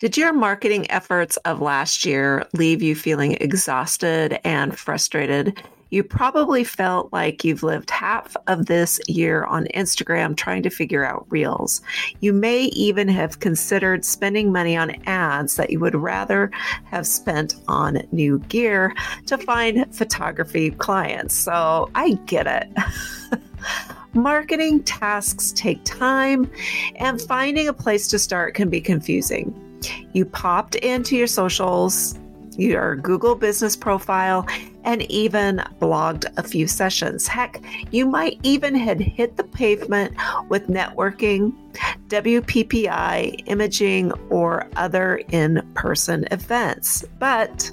Did your marketing efforts of last year leave you feeling exhausted and frustrated? You probably felt like you've lived half of this year on Instagram trying to figure out reels. You may even have considered spending money on ads that you would rather have spent on new gear to find photography clients. So I get it. Marketing tasks take time, and finding a place to start can be confusing. You popped into your socials, your Google business profile, and even blogged a few sessions. Heck, you might even had hit the pavement with networking, WPPI, imaging, or other in person events. But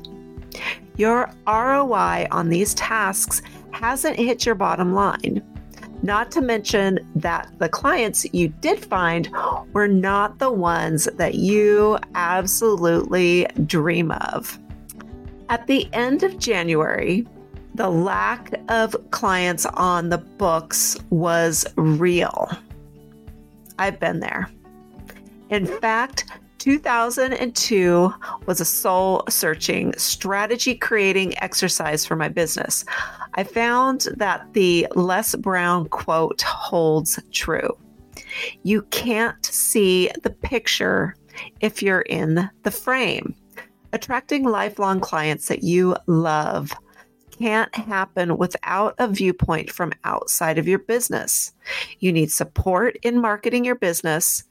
your ROI on these tasks hasn't hit your bottom line. Not to mention that the clients you did find were not the ones that you absolutely dream of. At the end of January, the lack of clients on the books was real. I've been there. In fact, 2002 was a soul searching, strategy creating exercise for my business. I found that the Les Brown quote holds true. You can't see the picture if you're in the frame. Attracting lifelong clients that you love can't happen without a viewpoint from outside of your business. You need support in marketing your business,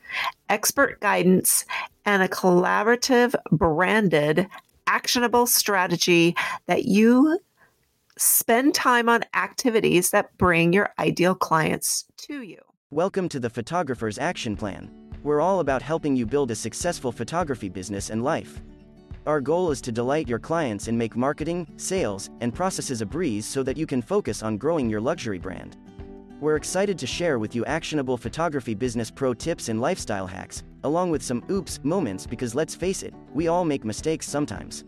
expert guidance, and a collaborative, branded, actionable strategy that you spend time on activities that bring your ideal clients to you. Welcome to the Photographer's Action Plan. We're all about helping you build a successful photography business and life. Our goal is to delight your clients and make marketing, sales, and processes a breeze so that you can focus on growing your luxury brand. We're excited to share with you actionable photography business pro tips and lifestyle hacks, along with some oops moments because let's face it, we all make mistakes sometimes.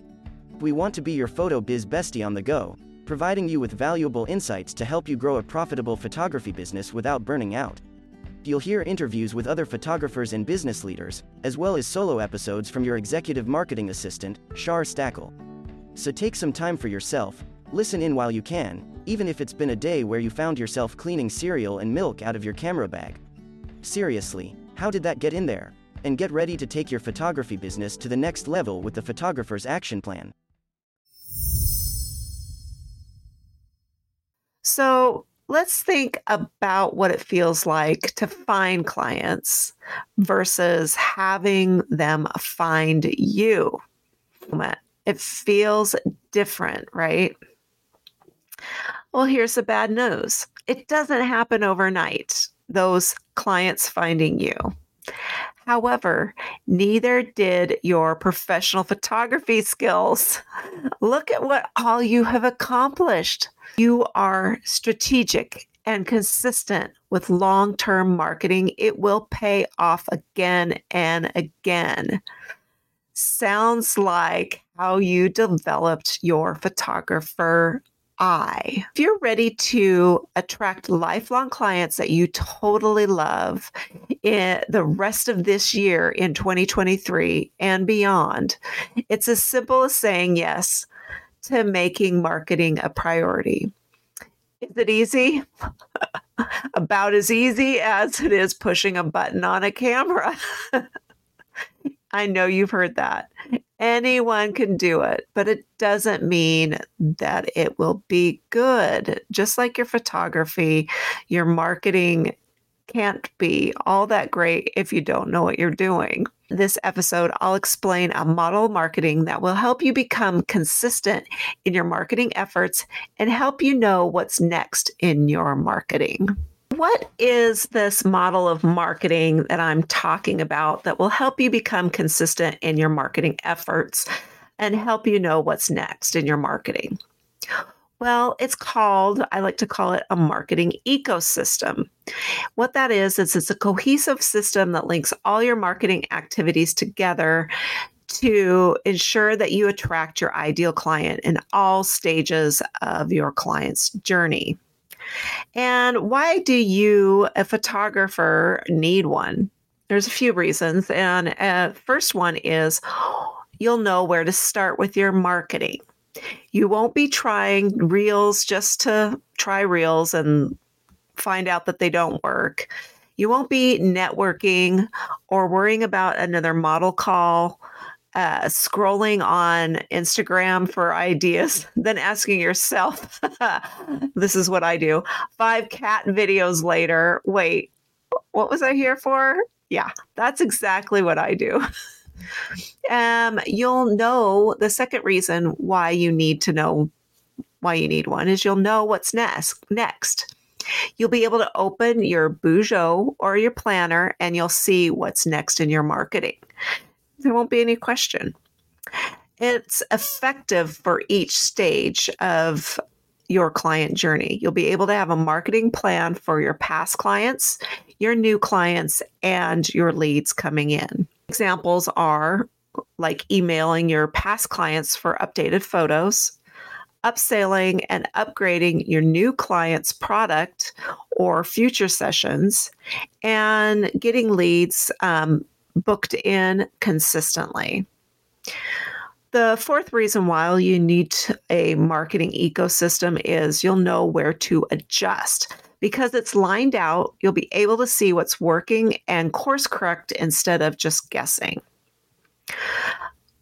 We want to be your photo biz bestie on the go, providing you with valuable insights to help you grow a profitable photography business without burning out. You'll hear interviews with other photographers and business leaders, as well as solo episodes from your executive marketing assistant, Shar Stackle. So take some time for yourself, listen in while you can, even if it's been a day where you found yourself cleaning cereal and milk out of your camera bag. Seriously, how did that get in there? And get ready to take your photography business to the next level with the Photographer's Action Plan. So, let's think about what it feels like to find clients versus having them find you. It feels different, right? Well, here's the bad news it doesn't happen overnight, those clients finding you. However, neither did your professional photography skills. Look at what all you have accomplished. You are strategic and consistent with long term marketing, it will pay off again and again. Sounds like how you developed your photographer eye. If you're ready to attract lifelong clients that you totally love in the rest of this year in 2023 and beyond, it's as simple as saying yes to making marketing a priority. Is it easy? About as easy as it is pushing a button on a camera. I know you've heard that. Anyone can do it, but it doesn't mean that it will be good. Just like your photography, your marketing can't be all that great if you don't know what you're doing. This episode, I'll explain a model marketing that will help you become consistent in your marketing efforts and help you know what's next in your marketing. What is this model of marketing that I'm talking about that will help you become consistent in your marketing efforts and help you know what's next in your marketing? Well, it's called, I like to call it a marketing ecosystem. What that is, is it's a cohesive system that links all your marketing activities together to ensure that you attract your ideal client in all stages of your client's journey. And why do you, a photographer, need one? There's a few reasons. And uh, first one is you'll know where to start with your marketing. You won't be trying reels just to try reels and find out that they don't work. You won't be networking or worrying about another model call, uh, scrolling on Instagram for ideas, then asking yourself, this is what I do. Five cat videos later, wait, what was I here for? Yeah, that's exactly what I do. um, you'll know the second reason why you need to know why you need one is you'll know what's next. Next, you'll be able to open your Bujo or your planner, and you'll see what's next in your marketing. There won't be any question. It's effective for each stage of your client journey. You'll be able to have a marketing plan for your past clients, your new clients, and your leads coming in. Examples are like emailing your past clients for updated photos, upselling and upgrading your new client's product or future sessions, and getting leads um, booked in consistently. The fourth reason why you need a marketing ecosystem is you'll know where to adjust. Because it's lined out, you'll be able to see what's working and course correct instead of just guessing.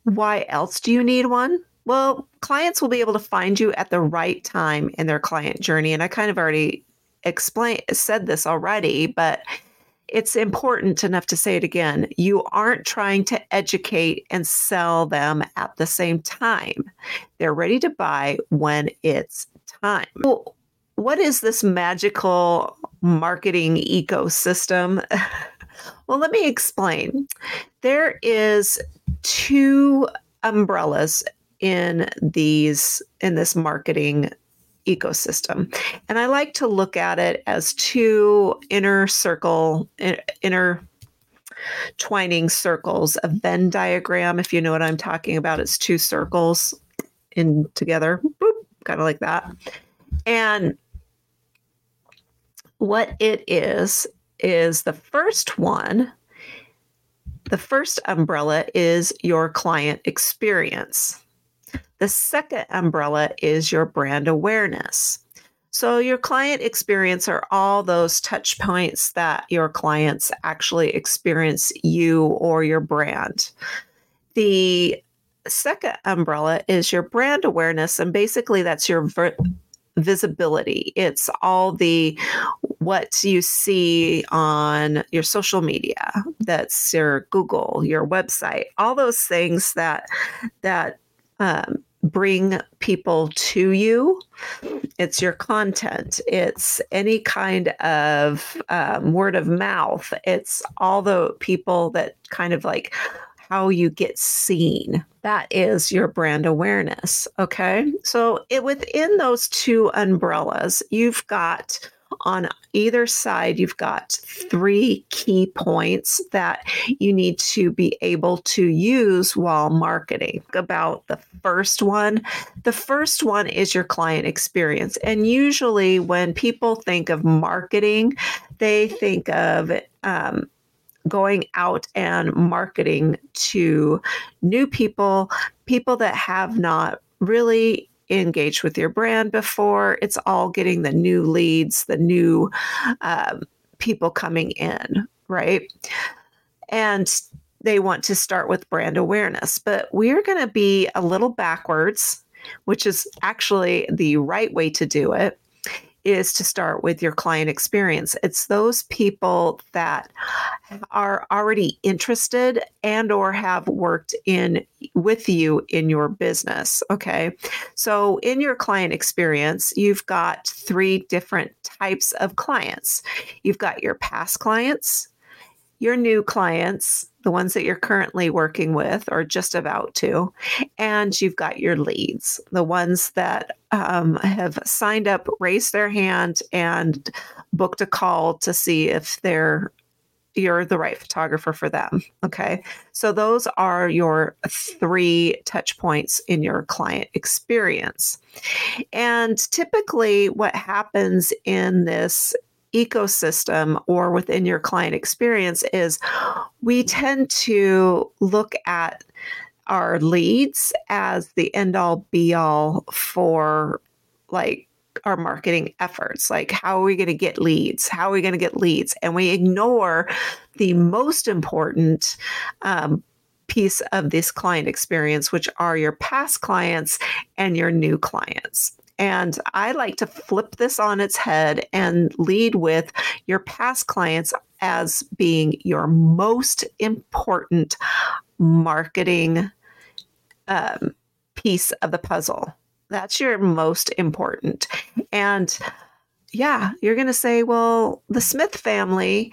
Why else do you need one? Well, clients will be able to find you at the right time in their client journey. And I kind of already explained said this already, but it's important enough to say it again. You aren't trying to educate and sell them at the same time. They're ready to buy when it's time. What is this magical marketing ecosystem? well, let me explain. There is two umbrellas in these in this marketing ecosystem. And I like to look at it as two inner circle, inner twining circles, a Venn diagram, if you know what I'm talking about. It's two circles in together, kind of like that. And what it is, is the first one, the first umbrella is your client experience. The second umbrella is your brand awareness. So, your client experience are all those touch points that your clients actually experience you or your brand. The second umbrella is your brand awareness, and basically that's your ver- visibility. It's all the what you see on your social media, that's your Google, your website, all those things that that um, bring people to you. It's your content. It's any kind of um, word of mouth. It's all the people that kind of like how you get seen. That is your brand awareness. Okay. So it, within those two umbrellas, you've got on either side, you've got three key points that you need to be able to use while marketing. About the first one, the first one is your client experience. And usually, when people think of marketing, they think of um, going out and marketing to new people, people that have not really engaged with your brand before. It's all getting the new leads, the new um, people coming in, right? And they want to start with brand awareness. But we're going to be a little backwards, which is actually the right way to do it is to start with your client experience. It's those people that are already interested and or have worked in with you in your business, okay? So in your client experience, you've got three different types of clients. You've got your past clients, your new clients, the ones that you're currently working with or just about to, and you've got your leads, the ones that um, have signed up, raised their hand, and booked a call to see if they're you're the right photographer for them. Okay. So those are your three touch points in your client experience. And typically, what happens in this ecosystem or within your client experience is we tend to look at our leads as the end all be all for like our marketing efforts. Like, how are we going to get leads? How are we going to get leads? And we ignore the most important um, piece of this client experience, which are your past clients and your new clients. And I like to flip this on its head and lead with your past clients as being your most important marketing um, piece of the puzzle. That's your most important. And yeah, you're going to say, well, the Smith family,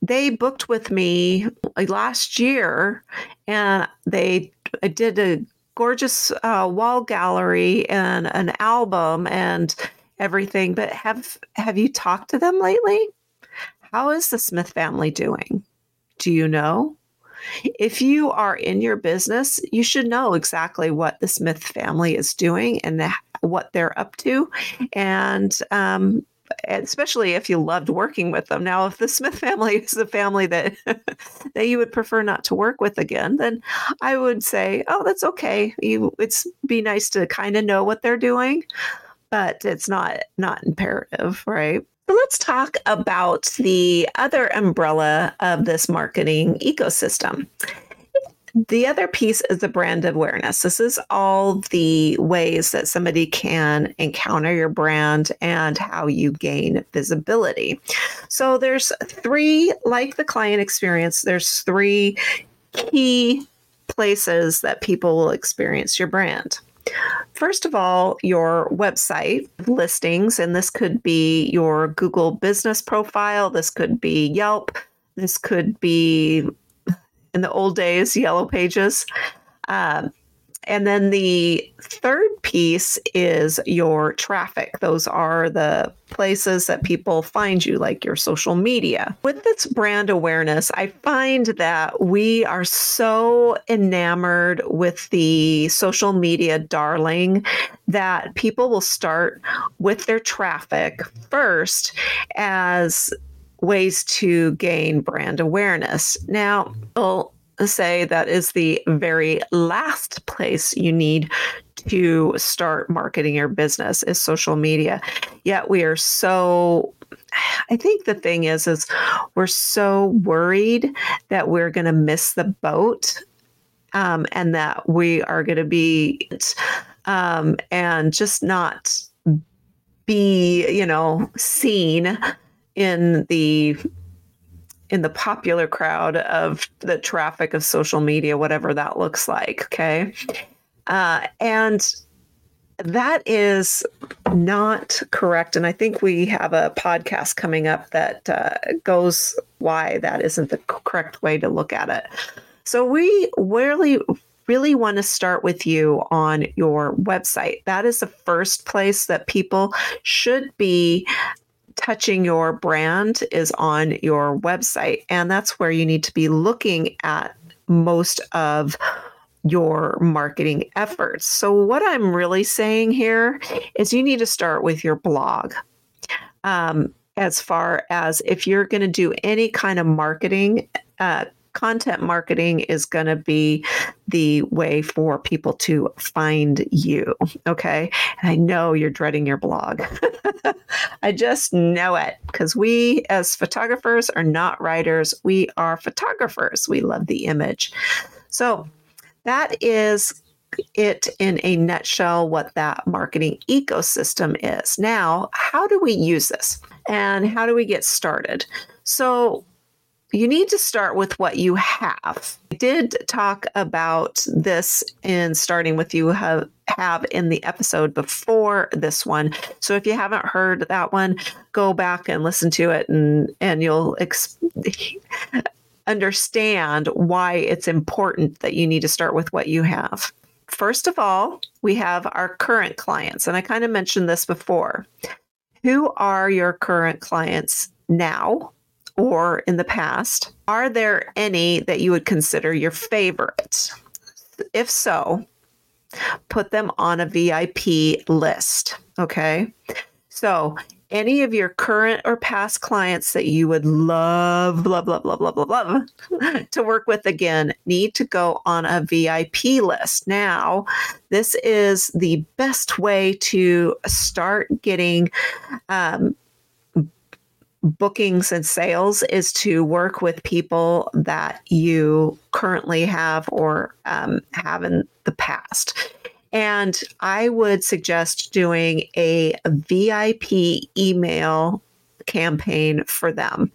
they booked with me last year and they I did a gorgeous uh, wall gallery and an album and everything. But have have you talked to them lately? How is the Smith family doing? Do you know? If you are in your business, you should know exactly what the Smith family is doing and what they're up to. And um, especially if you loved working with them. Now, if the Smith family is a family that that you would prefer not to work with again, then I would say, oh, that's okay. You, it's be nice to kind of know what they're doing, but it's not not imperative, right? So let's talk about the other umbrella of this marketing ecosystem. The other piece is the brand awareness. This is all the ways that somebody can encounter your brand and how you gain visibility. So there's three, like the client experience, there's three key places that people will experience your brand. First of all, your website listings, and this could be your Google business profile, this could be Yelp, this could be in the old days, Yellow Pages. Um, and then the third piece is your traffic. Those are the places that people find you, like your social media. With this brand awareness, I find that we are so enamored with the social media darling that people will start with their traffic first as ways to gain brand awareness. Now, I'll say that is the very last place you need to start marketing your business is social media. Yet we are so I think the thing is is we're so worried that we're going to miss the boat um, and that we are going to be um, and just not be, you know, seen in the in the popular crowd of the traffic of social media, whatever that looks like. Okay. Uh, and that is not correct. And I think we have a podcast coming up that uh, goes why that isn't the correct way to look at it. So we really, really want to start with you on your website. That is the first place that people should be touching your brand is on your website. And that's where you need to be looking at most of your marketing efforts. So, what I'm really saying here is you need to start with your blog. Um, as far as if you're going to do any kind of marketing, uh, content marketing is going to be the way for people to find you. Okay. And I know you're dreading your blog. I just know it because we, as photographers, are not writers. We are photographers. We love the image. So that is it in a nutshell what that marketing ecosystem is. Now, how do we use this and how do we get started? So, you need to start with what you have. I did talk about this in starting with you have, have in the episode before this one. So if you haven't heard that one, go back and listen to it and and you'll ex- understand why it's important that you need to start with what you have. First of all, we have our current clients and I kind of mentioned this before. Who are your current clients now? Or in the past, are there any that you would consider your favorites? If so, put them on a VIP list. Okay. So any of your current or past clients that you would love, blah, blah, blah, blah, blah, blah, to work with again need to go on a VIP list. Now, this is the best way to start getting um, bookings and sales is to work with people that you currently have or um, have in the past. And I would suggest doing a VIP email campaign for them.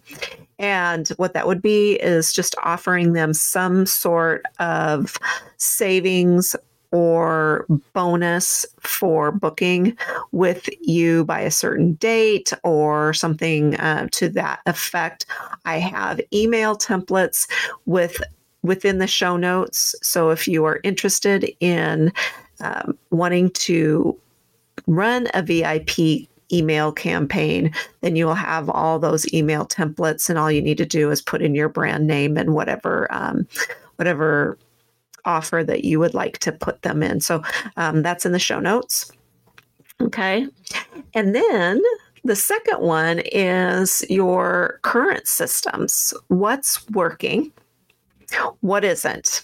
And what that would be is just offering them some sort of savings or bonus for booking with you by a certain date or something uh, to that effect. I have email templates with within the show notes. So if you are interested in um, wanting to run a VIP email campaign, then you will have all those email templates, and all you need to do is put in your brand name and whatever um, whatever offer that you would like to put them in. So um, that's in the show notes. Okay, and then the second one is your current systems. What's working? What isn't?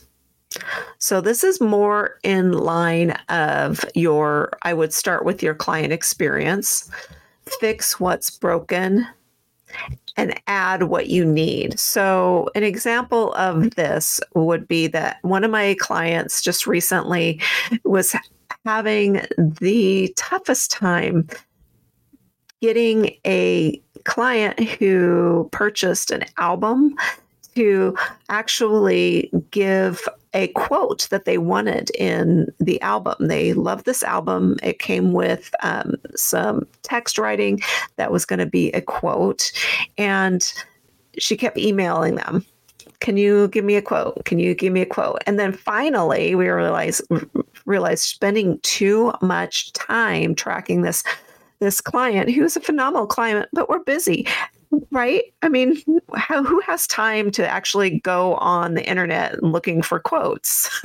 So this is more in line of your I would start with your client experience, fix what's broken and add what you need. So an example of this would be that one of my clients just recently was having the toughest time getting a client who purchased an album to actually give a quote that they wanted in the album. They loved this album. It came with um, some text writing that was going to be a quote. And she kept emailing them. Can you give me a quote? Can you give me a quote? And then finally, we realized realized spending too much time tracking this this client who's a phenomenal client, but we're busy right? I mean, how, who has time to actually go on the internet looking for quotes?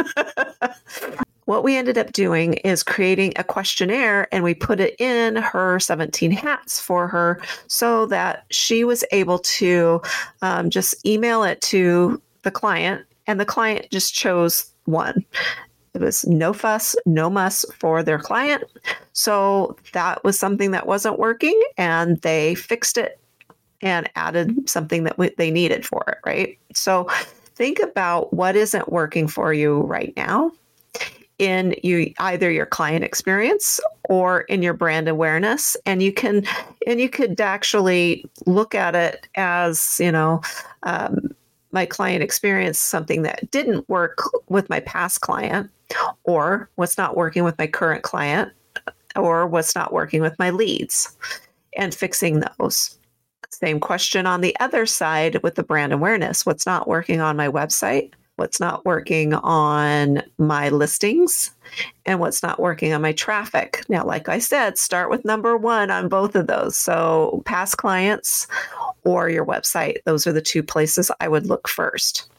what we ended up doing is creating a questionnaire and we put it in her 17 hats for her so that she was able to um, just email it to the client and the client just chose one. It was no fuss, no muss for their client. So that was something that wasn't working and they fixed it and added something that they needed for it, right? So think about what isn't working for you right now in you either your client experience or in your brand awareness and you can and you could actually look at it as you know um, my client experience something that didn't work with my past client or what's not working with my current client or what's not working with my leads and fixing those same question on the other side with the brand awareness. What's not working on my website? What's not working on my listings? And what's not working on my traffic? Now, like I said, start with number one on both of those. So, past clients or your website, those are the two places I would look first.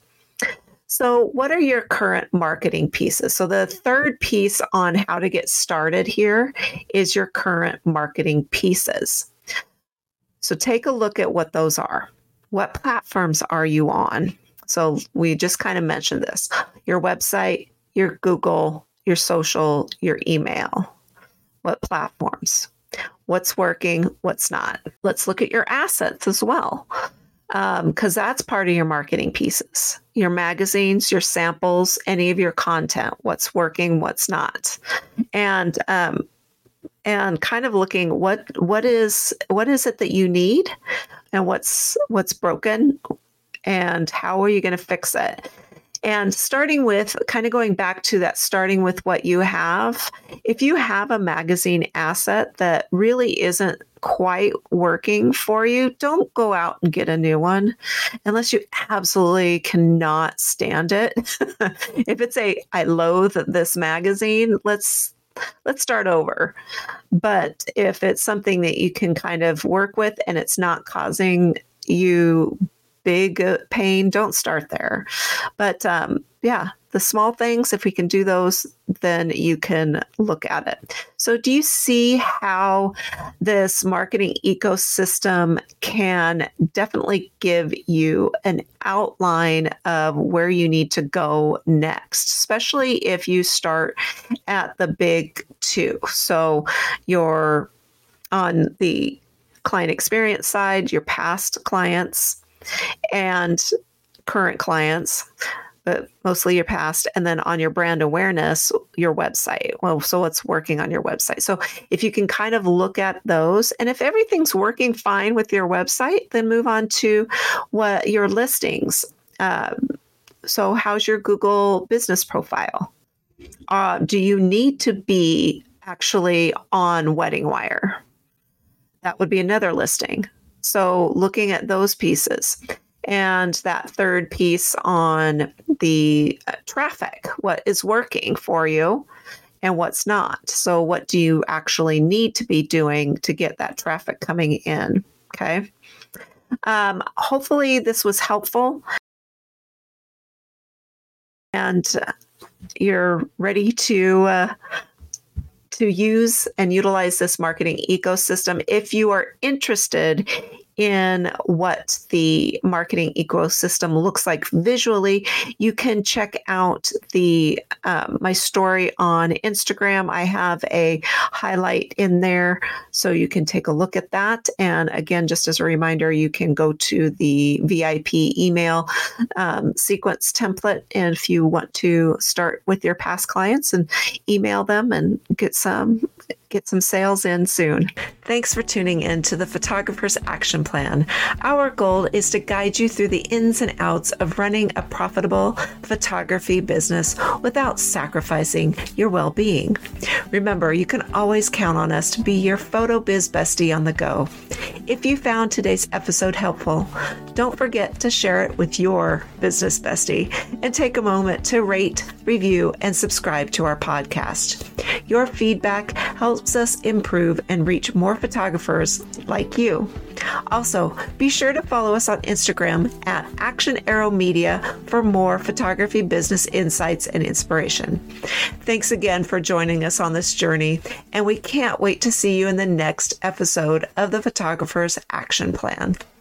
So, what are your current marketing pieces? So, the third piece on how to get started here is your current marketing pieces. So take a look at what those are. What platforms are you on? So we just kind of mentioned this your website, your Google, your social, your email. What platforms? What's working? What's not? Let's look at your assets as well, because um, that's part of your marketing pieces your magazines, your samples, any of your content, what's working, what's not. And um, and kind of looking what what is what is it that you need and what's what's broken and how are you going to fix it? And starting with kind of going back to that starting with what you have if you have a magazine asset that really isn't quite working for you don't go out and get a new one unless you absolutely cannot stand it. If it's a i loathe this magazine let's let's start over. But if it's something that you can kind of work with and it's not causing you big uh, pain, don't start there. But um, yeah, the small things, if we can do those, then you can look at it. So, do you see how this marketing ecosystem can definitely give you an outline of where you need to go next, especially if you start at the big two? So, you're on the client experience side, your past clients, and current clients but mostly your past and then on your brand awareness your website. Well so what's working on your website? So if you can kind of look at those and if everything's working fine with your website then move on to what your listings. Um, so how's your google business profile? Uh, do you need to be actually on wedding wire? That would be another listing. So looking at those pieces and that third piece on the uh, traffic what is working for you and what's not. So what do you actually need to be doing to get that traffic coming in? Okay. Um, hopefully this was helpful. And uh, you're ready to uh, to use and utilize this marketing ecosystem if you are interested in what the marketing ecosystem looks like visually, you can check out the um, my story on Instagram. I have a highlight in there, so you can take a look at that. And again, just as a reminder, you can go to the VIP email um, sequence template, and if you want to start with your past clients and email them and get some get some sales in soon. Thanks for tuning in to the Photographer's Action Plan. Our goal is to guide you through the ins and outs of running a profitable photography business without sacrificing your well being. Remember, you can always count on us to be your photo biz bestie on the go. If you found today's episode helpful, don't forget to share it with your business bestie and take a moment to rate, review, and subscribe to our podcast. Your feedback helps us improve and reach more photographers like you. Also, be sure to follow us on Instagram at Action Arrow Media for more photography business insights and inspiration. Thanks again for joining us on this journey, and we can't wait to see you in the next episode of the Photographer's Action Plan.